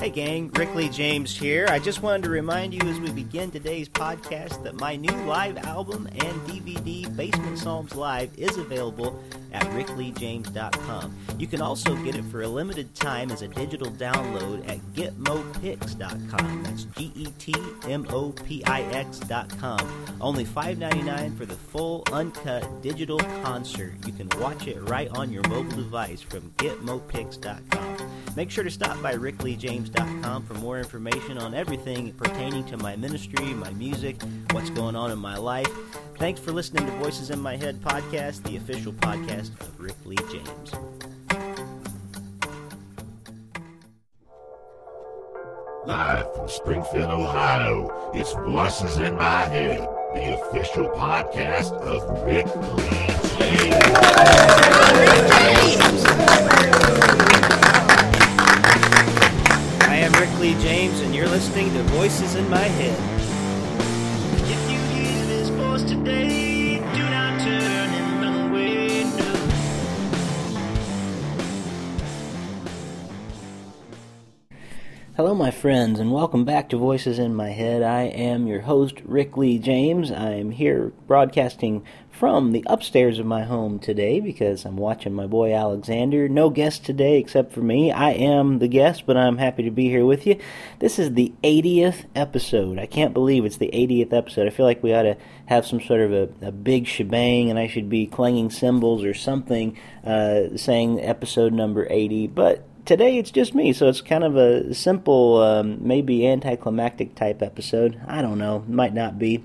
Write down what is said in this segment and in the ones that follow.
Hey, gang, Rick Lee James here. I just wanted to remind you as we begin today's podcast that my new live album and DVD, Basement Psalms Live, is available at rickleejames.com. You can also get it for a limited time as a digital download at getmopix.com. That's G E T M O P I X.com. Only $5.99 for the full, uncut digital concert. You can watch it right on your mobile device from getmopix.com. Make sure to stop by rickleejames.com for more information on everything pertaining to my ministry, my music, what's going on in my life. Thanks for listening to Voices in My Head podcast, the official podcast of Rick Lee James. Live from Springfield, Ohio, it's Voices in My Head, the official podcast of Rick Lee James. Lee James, and you're listening to Voices in My Head. If you hear this voice today, do not turn and run away. Hello, my friends, and welcome back to Voices in My Head. I am your host, Rick Lee James. I am here broadcasting from the upstairs of my home today because I'm watching my boy Alexander. No guest today except for me. I am the guest, but I'm happy to be here with you. This is the 80th episode. I can't believe it's the 80th episode. I feel like we ought to have some sort of a, a big shebang and I should be clanging cymbals or something uh, saying episode number 80, but today it's just me, so it's kind of a simple, um, maybe anticlimactic type episode. I don't know, might not be.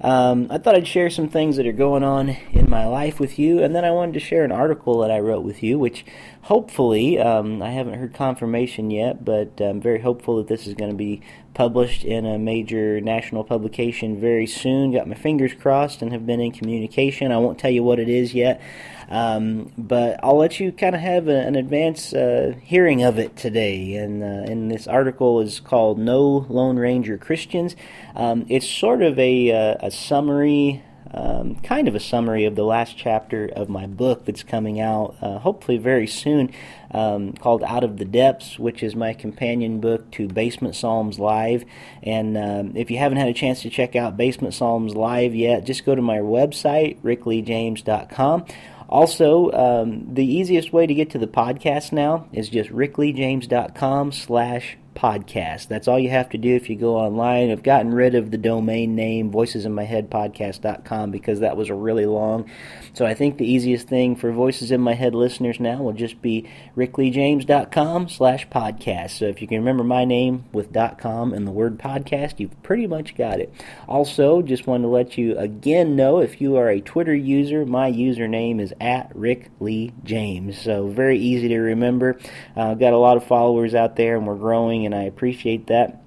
Um, I thought I'd share some things that are going on in my life with you, and then I wanted to share an article that I wrote with you, which hopefully, um, I haven't heard confirmation yet, but I'm very hopeful that this is going to be published in a major national publication very soon. Got my fingers crossed and have been in communication. I won't tell you what it is yet. Um, but I'll let you kind of have a, an advance uh, hearing of it today. And, uh, and this article is called No Lone Ranger Christians. Um, it's sort of a, uh, a summary. Um, kind of a summary of the last chapter of my book that's coming out uh, hopefully very soon um, called Out of the Depths, which is my companion book to Basement Psalms Live. And um, if you haven't had a chance to check out Basement Psalms Live yet, just go to my website, rickleejames.com. Also, um, the easiest way to get to the podcast now is just rickleejames.com slash podcast. That's all you have to do if you go online. I've gotten rid of the domain name voicesinmyheadpodcast.com because that was a really long. So I think the easiest thing for Voices in My Head listeners now will just be rickleejames.com slash podcast. So if you can remember my name with dot .com and the word podcast, you've pretty much got it. Also, just wanted to let you again know if you are a Twitter user, my username is at Rick Lee James. So very easy to remember. Uh, I've got a lot of followers out there and we're growing and I appreciate that.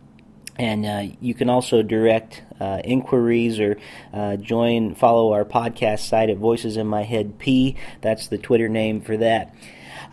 And uh, you can also direct uh, inquiries or uh, join, follow our podcast site at Voices in My Head P. That's the Twitter name for that.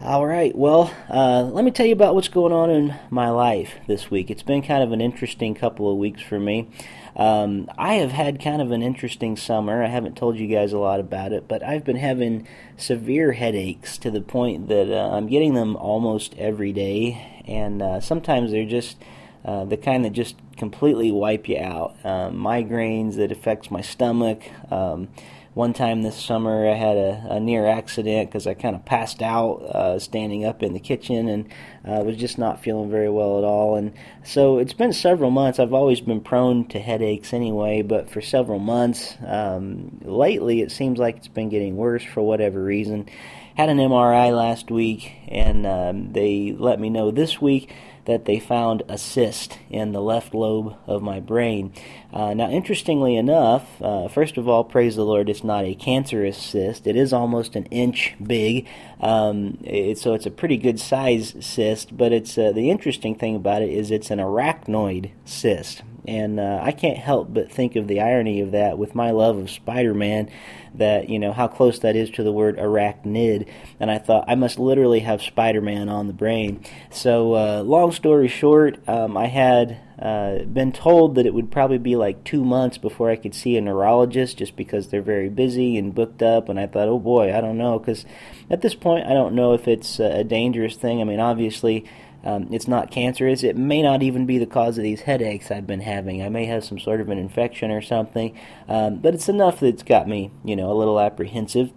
All right, well, uh, let me tell you about what's going on in my life this week. It's been kind of an interesting couple of weeks for me. Um, I have had kind of an interesting summer. I haven't told you guys a lot about it, but I've been having severe headaches to the point that uh, I'm getting them almost every day, and uh, sometimes they're just uh, the kind that just completely wipe you out. Um, migraines that affects my stomach. Um, one time this summer, I had a, a near accident because I kind of passed out uh, standing up in the kitchen and uh, was just not feeling very well at all. And so it's been several months. I've always been prone to headaches anyway, but for several months um, lately, it seems like it's been getting worse for whatever reason. Had an MRI last week, and um, they let me know this week that they found a cyst in the left lobe of my brain. Uh, now, interestingly enough, uh, first of all, praise the Lord, it's not a cancerous cyst. It is almost an inch big, um, it, so it's a pretty good size cyst. But it's uh, the interesting thing about it is it's an arachnoid cyst. And uh, I can't help but think of the irony of that with my love of Spider Man, that, you know, how close that is to the word arachnid. And I thought, I must literally have Spider Man on the brain. So, uh, long story short, um, I had uh, been told that it would probably be like two months before I could see a neurologist just because they're very busy and booked up. And I thought, oh boy, I don't know. Because at this point, I don't know if it's a dangerous thing. I mean, obviously, Um, it's not cancerous. It may not even be the cause of these headaches I've been having. I may have some sort of an infection or something, um, but it's enough that's got me, you know, a little apprehensive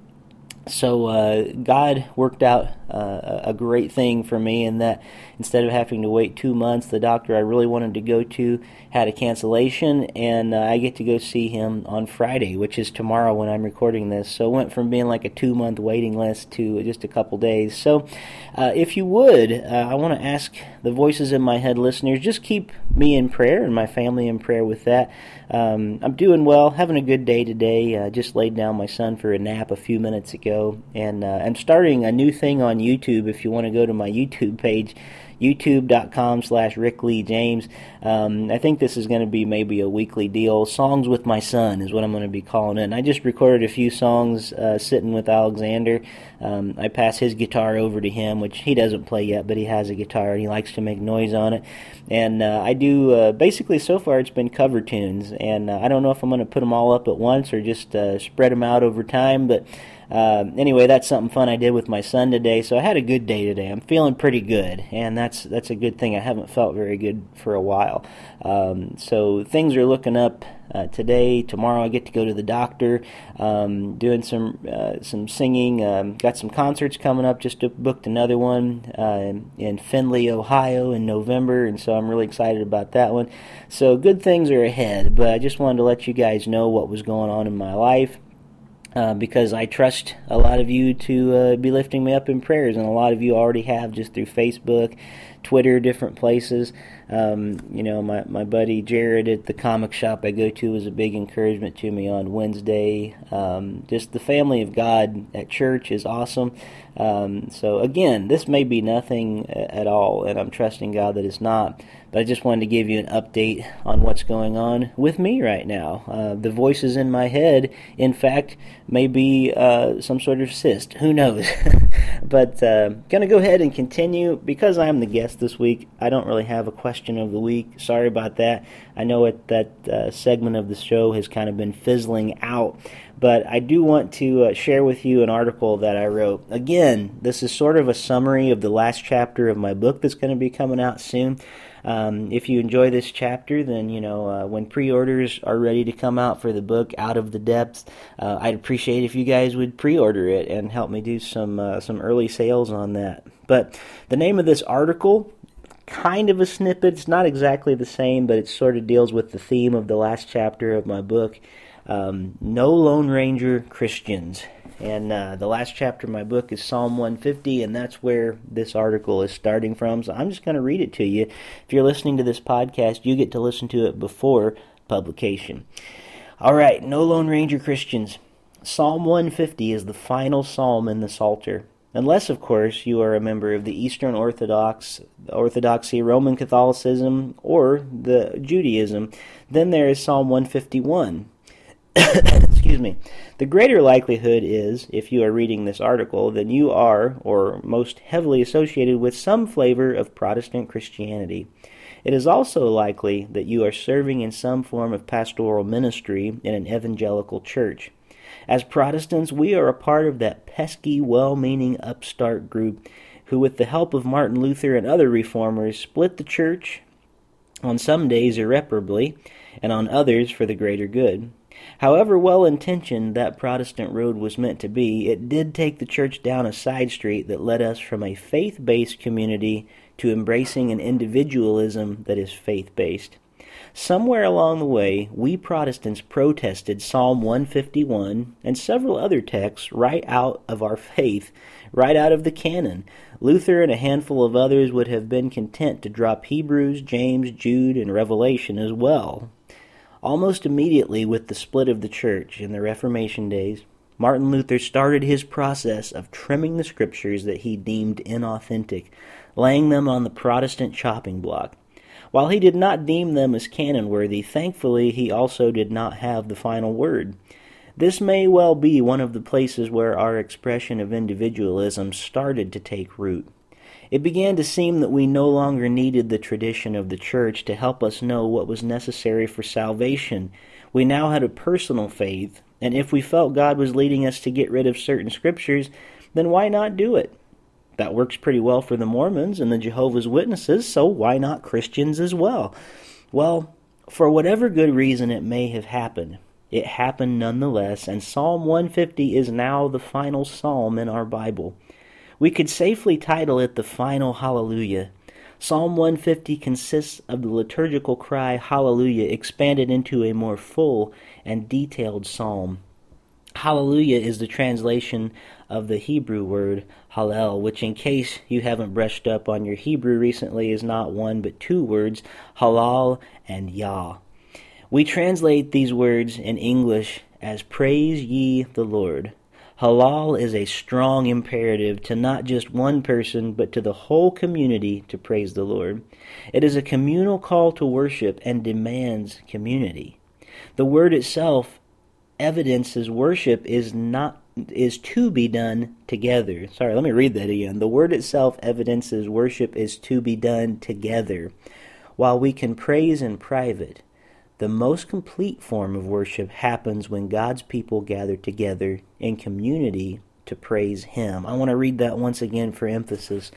so uh, God worked out uh, a great thing for me in that instead of having to wait two months, the doctor I really wanted to go to had a cancellation, and uh, I get to go see him on Friday, which is tomorrow when I'm recording this. So it went from being like a two month waiting list to just a couple days. So uh, if you would, uh, I want to ask the voices in my head listeners just keep me in prayer and my family in prayer with that. Um, I'm doing well, having a good day today. Uh, just laid down my son for a nap a few minutes ago, and uh, I'm starting a new thing on YouTube. If you want to go to my YouTube page, youtube.com slash Rick Lee James. Um, I think this is going to be maybe a weekly deal. Songs with my son is what I'm going to be calling it. And I just recorded a few songs uh, sitting with Alexander. Um, I pass his guitar over to him, which he doesn't play yet, but he has a guitar and he likes to make noise on it. And uh, I do uh, basically so far it's been cover tunes, and uh, I don't know if I'm going to put them all up at once or just uh, spread them out over time, but. Uh, anyway, that's something fun I did with my son today. So I had a good day today. I'm feeling pretty good, and that's that's that's a good thing. I haven't felt very good for a while. Um, so things are looking up uh, today. Tomorrow I get to go to the doctor. Um, doing some uh, some singing. Um, got some concerts coming up. Just booked another one uh, in Findlay, Ohio, in November, and so I'm really excited about that one. So good things are ahead. But I just wanted to let you guys know what was going on in my life. Uh, because I trust a lot of you to uh, be lifting me up in prayers, and a lot of you already have just through Facebook, Twitter, different places. Um, you know, my, my buddy Jared at the comic shop I go to was a big encouragement to me on Wednesday. Um, just the family of God at church is awesome. Um, so, again, this may be nothing at all, and I'm trusting God that it's not. But I just wanted to give you an update on what's going on with me right now. Uh, the voices in my head, in fact, may be uh, some sort of cyst. Who knows? but uh, going to go ahead and continue. Because I'm the guest this week, I don't really have a question of the week. Sorry about that. I know it, that uh, segment of the show has kind of been fizzling out. But I do want to uh, share with you an article that I wrote. Again, this is sort of a summary of the last chapter of my book that's going to be coming out soon. Um, if you enjoy this chapter, then you know uh, when pre-orders are ready to come out for the book Out of the Depths, uh, I'd appreciate if you guys would pre-order it and help me do some uh, some early sales on that. But the name of this article kind of a snippet. It's not exactly the same, but it sort of deals with the theme of the last chapter of my book. Um, no Lone Ranger Christians. And uh, the last chapter of my book is Psalm 150, and that's where this article is starting from. So I'm just going to read it to you. If you're listening to this podcast, you get to listen to it before publication. All right, no Lone Ranger Christians. Psalm 150 is the final psalm in the Psalter. Unless, of course, you are a member of the Eastern Orthodox, Orthodoxy, Roman Catholicism, or the Judaism, then there is Psalm 151. Excuse me. The greater likelihood is, if you are reading this article, then you are, or most heavily associated with some flavor of Protestant Christianity. It is also likely that you are serving in some form of pastoral ministry in an evangelical church. As Protestants, we are a part of that pesky, well meaning upstart group who, with the help of Martin Luther and other reformers, split the church on some days irreparably, and on others for the greater good. However well intentioned that Protestant road was meant to be, it did take the church down a side street that led us from a faith based community to embracing an individualism that is faith based. Somewhere along the way, we Protestants protested Psalm 151 and several other texts right out of our faith, right out of the canon. Luther and a handful of others would have been content to drop Hebrews, James, Jude, and Revelation as well. Almost immediately with the split of the church in the Reformation days, Martin Luther started his process of trimming the scriptures that he deemed inauthentic, laying them on the Protestant chopping block. While he did not deem them as canon worthy, thankfully he also did not have the final word. This may well be one of the places where our expression of individualism started to take root. It began to seem that we no longer needed the tradition of the church to help us know what was necessary for salvation. We now had a personal faith, and if we felt God was leading us to get rid of certain scriptures, then why not do it? That works pretty well for the Mormons and the Jehovah's Witnesses, so why not Christians as well? Well, for whatever good reason it may have happened, it happened nonetheless, and Psalm 150 is now the final psalm in our Bible. We could safely title it the final Hallelujah. Psalm 150 consists of the liturgical cry Hallelujah expanded into a more full and detailed psalm. Hallelujah is the translation of the Hebrew word Hallel, which, in case you haven't brushed up on your Hebrew recently, is not one but two words, Halal and Yah. We translate these words in English as Praise ye the Lord. Halal is a strong imperative to not just one person, but to the whole community to praise the Lord. It is a communal call to worship and demands community. The word itself evidences worship is not is to be done together. Sorry, let me read that again. The word itself evidences worship is to be done together. While we can praise in private, the most complete form of worship happens when God's people gather together in community to praise Him. I want to read that once again for emphasis.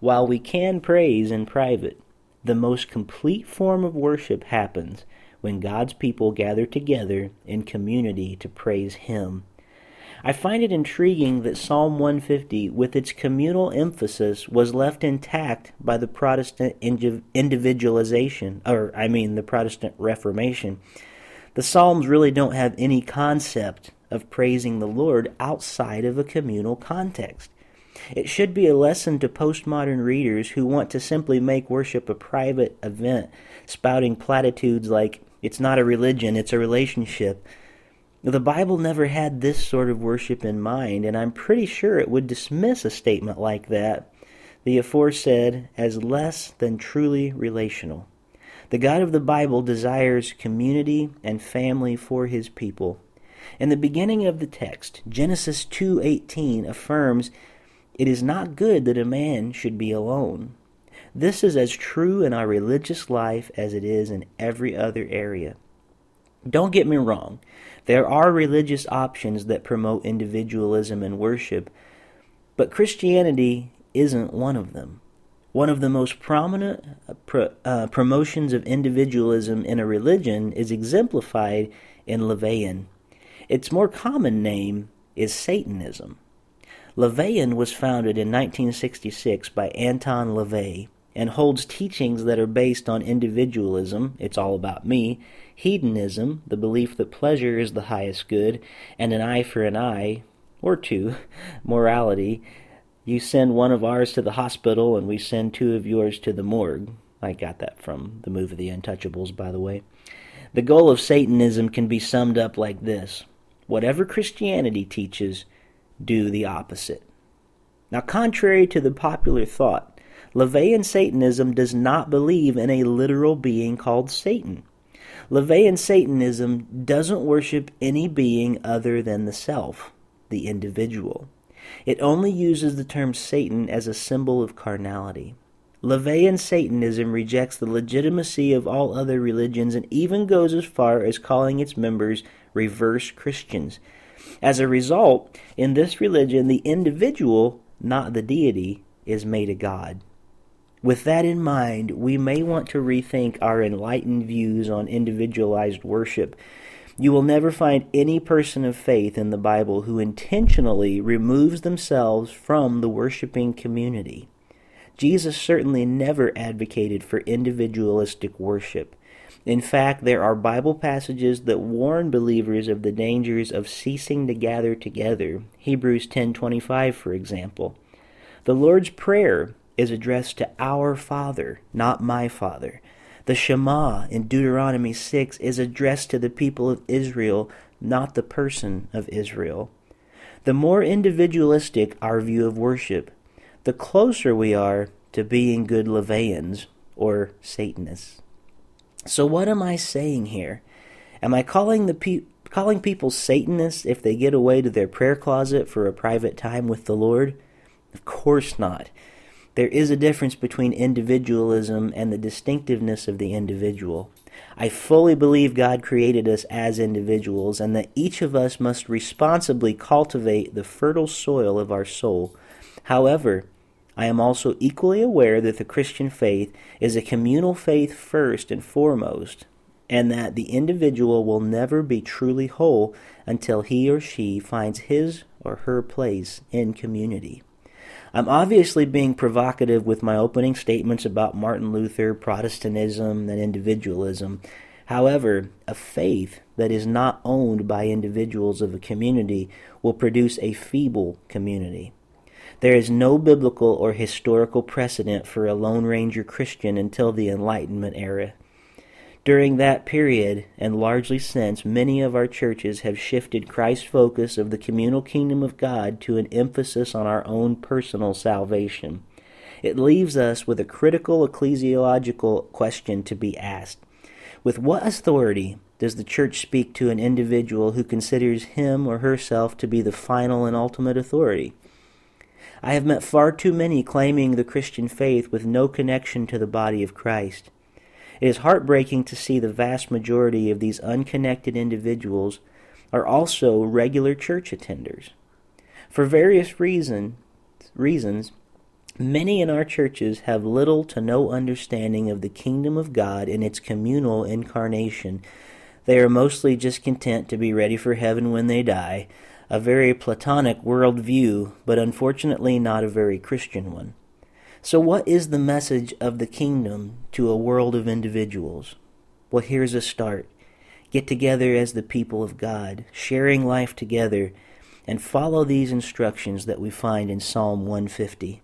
While we can praise in private, the most complete form of worship happens when God's people gather together in community to praise Him. I find it intriguing that Psalm 150, with its communal emphasis, was left intact by the Protestant individualization, or I mean the Protestant Reformation. The Psalms really don't have any concept of praising the Lord outside of a communal context. It should be a lesson to postmodern readers who want to simply make worship a private event, spouting platitudes like, it's not a religion, it's a relationship, the Bible never had this sort of worship in mind, and I'm pretty sure it would dismiss a statement like that, the aforesaid, as less than truly relational. The God of the Bible desires community and family for his people. In the beginning of the text, Genesis 2:18 affirms, "It is not good that a man should be alone." This is as true in our religious life as it is in every other area. Don't get me wrong. There are religious options that promote individualism and worship, but Christianity isn't one of them. One of the most prominent uh, pro, uh, promotions of individualism in a religion is exemplified in LaVeyan. Its more common name is Satanism. LaVeyan was founded in 1966 by Anton LaVey and holds teachings that are based on individualism, it's all about me, hedonism, the belief that pleasure is the highest good, and an eye for an eye, or two, morality. You send one of ours to the hospital, and we send two of yours to the morgue. I got that from the movie The Untouchables, by the way. The goal of Satanism can be summed up like this Whatever Christianity teaches, do the opposite. Now, contrary to the popular thought, LaVeyan Satanism does not believe in a literal being called Satan. LaVeyan Satanism doesn't worship any being other than the self, the individual. It only uses the term Satan as a symbol of carnality. LaVeyan Satanism rejects the legitimacy of all other religions and even goes as far as calling its members reverse Christians. As a result, in this religion, the individual, not the deity, is made a god. With that in mind, we may want to rethink our enlightened views on individualized worship. You will never find any person of faith in the Bible who intentionally removes themselves from the worshiping community. Jesus certainly never advocated for individualistic worship. In fact, there are Bible passages that warn believers of the dangers of ceasing to gather together. Hebrews 10:25 for example. The Lord's prayer is addressed to our Father, not my Father. The Shema in Deuteronomy 6 is addressed to the people of Israel, not the person of Israel. The more individualistic our view of worship, the closer we are to being good LaVeyans or Satanists. So, what am I saying here? Am I calling the pe- calling people Satanists if they get away to their prayer closet for a private time with the Lord? Of course not. There is a difference between individualism and the distinctiveness of the individual. I fully believe God created us as individuals and that each of us must responsibly cultivate the fertile soil of our soul. However, I am also equally aware that the Christian faith is a communal faith first and foremost, and that the individual will never be truly whole until he or she finds his or her place in community. I'm obviously being provocative with my opening statements about Martin Luther, Protestantism, and individualism. However, a faith that is not owned by individuals of a community will produce a feeble community. There is no biblical or historical precedent for a Lone Ranger Christian until the Enlightenment era. During that period, and largely since, many of our churches have shifted Christ's focus of the communal kingdom of God to an emphasis on our own personal salvation. It leaves us with a critical ecclesiological question to be asked. With what authority does the church speak to an individual who considers him or herself to be the final and ultimate authority? I have met far too many claiming the Christian faith with no connection to the body of Christ. It is heartbreaking to see the vast majority of these unconnected individuals are also regular church attenders. For various reason, reasons, many in our churches have little to no understanding of the kingdom of God and its communal incarnation. They are mostly just content to be ready for heaven when they die, a very Platonic world view, but unfortunately not a very Christian one. So, what is the message of the kingdom to a world of individuals? Well, here's a start. Get together as the people of God, sharing life together, and follow these instructions that we find in Psalm 150.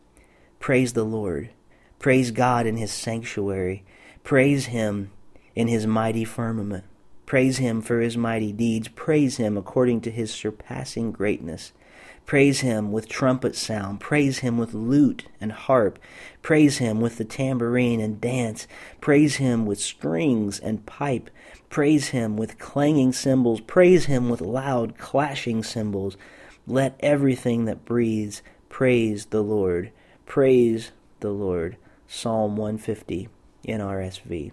Praise the Lord. Praise God in His sanctuary. Praise Him in His mighty firmament. Praise Him for His mighty deeds. Praise Him according to His surpassing greatness. Praise him with trumpet sound. Praise him with lute and harp. Praise him with the tambourine and dance. Praise him with strings and pipe. Praise him with clanging cymbals. Praise him with loud clashing cymbals. Let everything that breathes praise the Lord. Praise the Lord. Psalm 150 NRSV.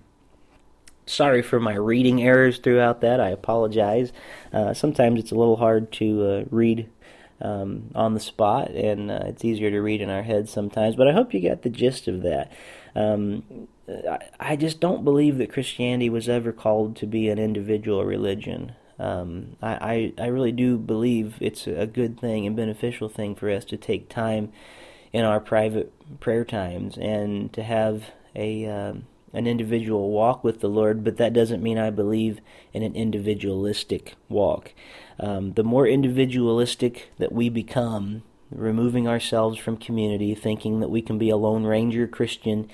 Sorry for my reading errors throughout that. I apologize. Uh, sometimes it's a little hard to uh, read um, on the spot, and uh, it's easier to read in our heads sometimes. But I hope you got the gist of that. Um, I, I, just don't believe that Christianity was ever called to be an individual religion. Um, I, I, I really do believe it's a good thing and beneficial thing for us to take time in our private prayer times and to have a um, an individual walk with the Lord, but that doesn't mean I believe in an individualistic walk. Um, the more individualistic that we become, removing ourselves from community, thinking that we can be a Lone Ranger Christian,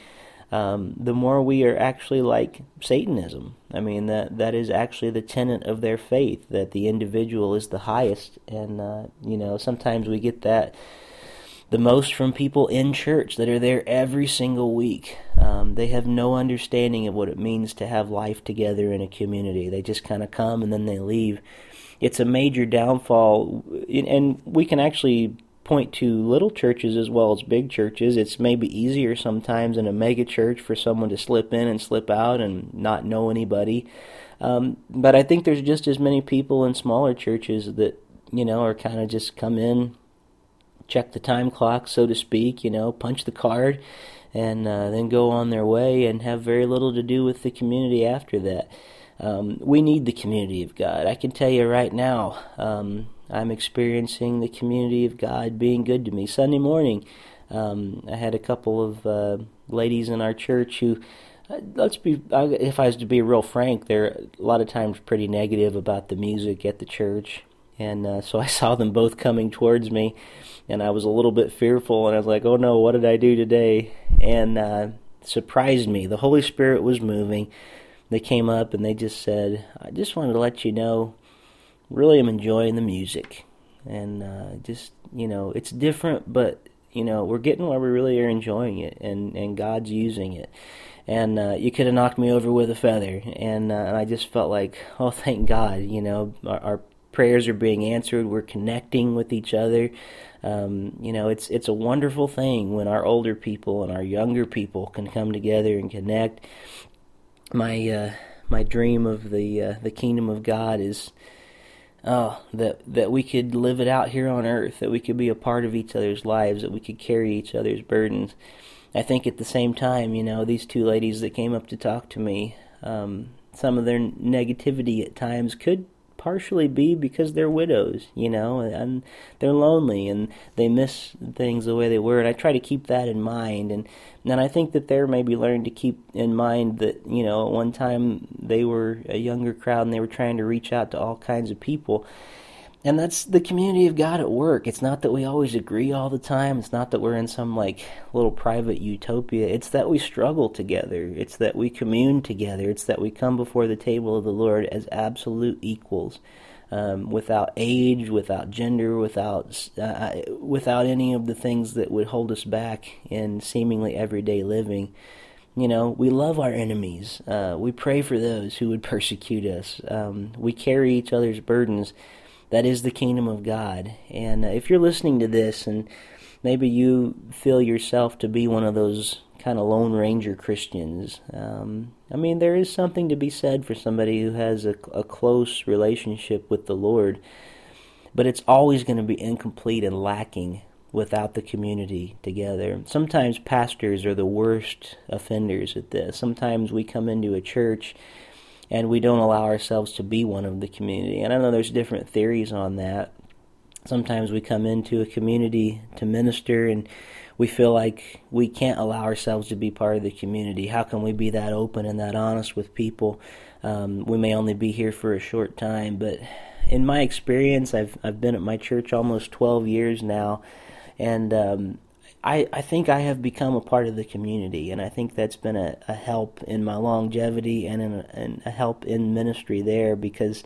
um, the more we are actually like Satanism. I mean, that that is actually the tenet of their faith that the individual is the highest, and uh, you know sometimes we get that the most from people in church that are there every single week. Um, they have no understanding of what it means to have life together in a community. They just kind of come and then they leave it's a major downfall, and we can actually point to little churches as well as big churches. It's maybe easier sometimes in a mega church for someone to slip in and slip out and not know anybody. Um, but I think there's just as many people in smaller churches that you know are kind of just come in, check the time clock, so to speak. You know, punch the card, and uh, then go on their way and have very little to do with the community after that. Um, we need the community of God. I can tell you right now, um, I'm experiencing the community of God being good to me. Sunday morning, um, I had a couple of uh, ladies in our church who, uh, let's be, if I was to be real frank, they're a lot of times pretty negative about the music at the church. And uh, so I saw them both coming towards me, and I was a little bit fearful, and I was like, oh no, what did I do today? And uh, surprised me. The Holy Spirit was moving they came up and they just said, I just wanted to let you know, really am enjoying the music. And uh, just, you know, it's different, but, you know, we're getting where we really are enjoying it and, and God's using it. And uh, you could have knocked me over with a feather. And, uh, and I just felt like, oh, thank God, you know, our, our prayers are being answered. We're connecting with each other. Um, you know, it's it's a wonderful thing when our older people and our younger people can come together and connect my uh, my dream of the uh, the kingdom of God is oh, that that we could live it out here on earth, that we could be a part of each other's lives, that we could carry each other's burdens. I think at the same time, you know, these two ladies that came up to talk to me, um, some of their negativity at times could partially be because they're widows, you know, and they're lonely and they miss things the way they were. And I try to keep that in mind. And and I think that they're maybe learning to keep in mind that you know at one time they were a younger crowd and they were trying to reach out to all kinds of people. And that's the community of God at work. It's not that we always agree all the time. It's not that we're in some like little private utopia. It's that we struggle together. It's that we commune together. It's that we come before the table of the Lord as absolute equals, um, without age, without gender, without uh, without any of the things that would hold us back in seemingly everyday living. You know, we love our enemies. Uh, we pray for those who would persecute us. Um, we carry each other's burdens that is the kingdom of God. And uh, if you're listening to this and maybe you feel yourself to be one of those kind of Lone Ranger Christians, um, I mean, there is something to be said for somebody who has a, a close relationship with the Lord, but it's always going to be incomplete and lacking without the community together. Sometimes pastors are the worst offenders at this. Sometimes we come into a church and we don't allow ourselves to be one of the community. And I know there's different theories on that. Sometimes we come into a community to minister and we feel like we can't allow ourselves to be part of the community. How can we be that open and that honest with people? Um, we may only be here for a short time, but in my experience, I've I've been at my church almost 12 years now, and um, I, I think I have become a part of the community, and I think that's been a, a help in my longevity and, in a, and a help in ministry there because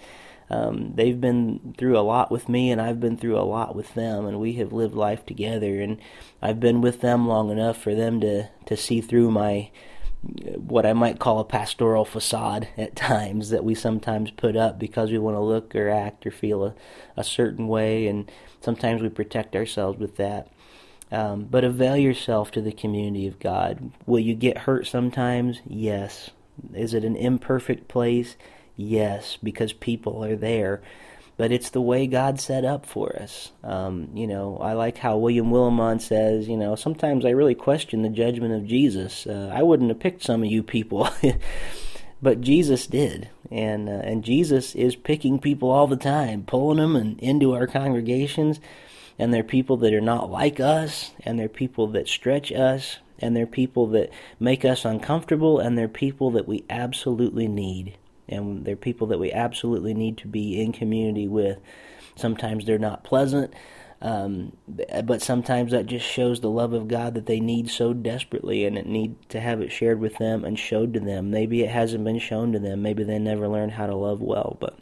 um, they've been through a lot with me, and I've been through a lot with them, and we have lived life together. And I've been with them long enough for them to to see through my what I might call a pastoral facade at times that we sometimes put up because we want to look or act or feel a, a certain way, and sometimes we protect ourselves with that. Um, but avail yourself to the community of God. Will you get hurt sometimes? Yes. Is it an imperfect place? Yes, because people are there. But it's the way God set up for us. Um, you know, I like how William Willimon says, you know, sometimes I really question the judgment of Jesus. Uh, I wouldn't have picked some of you people. but Jesus did, and uh, and Jesus is picking people all the time, pulling them and into our congregations and they're people that are not like us, and they're people that stretch us, and they're people that make us uncomfortable, and they're people that we absolutely need. And they're people that we absolutely need to be in community with. Sometimes they're not pleasant, um, but sometimes that just shows the love of God that they need so desperately, and it need to have it shared with them and showed to them. Maybe it hasn't been shown to them. Maybe they never learned how to love well, but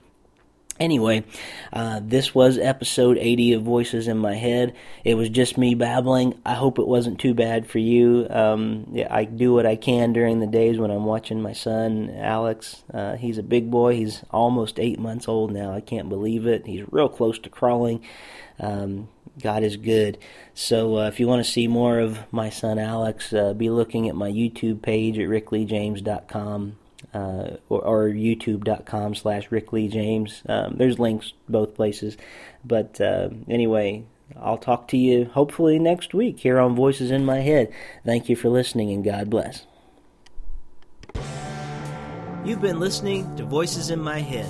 Anyway, uh, this was episode 80 of Voices in My Head. It was just me babbling. I hope it wasn't too bad for you. Um, yeah, I do what I can during the days when I'm watching my son, Alex. Uh, he's a big boy. He's almost eight months old now. I can't believe it. He's real close to crawling. Um, God is good. So uh, if you want to see more of my son Alex, uh, be looking at my YouTube page at rickleejames.com uh, or, or youtube.com slash Rick Lee James. Um, there's links both places. But uh, anyway, I'll talk to you hopefully next week here on Voices in My Head. Thank you for listening and God bless. You've been listening to Voices in My Head,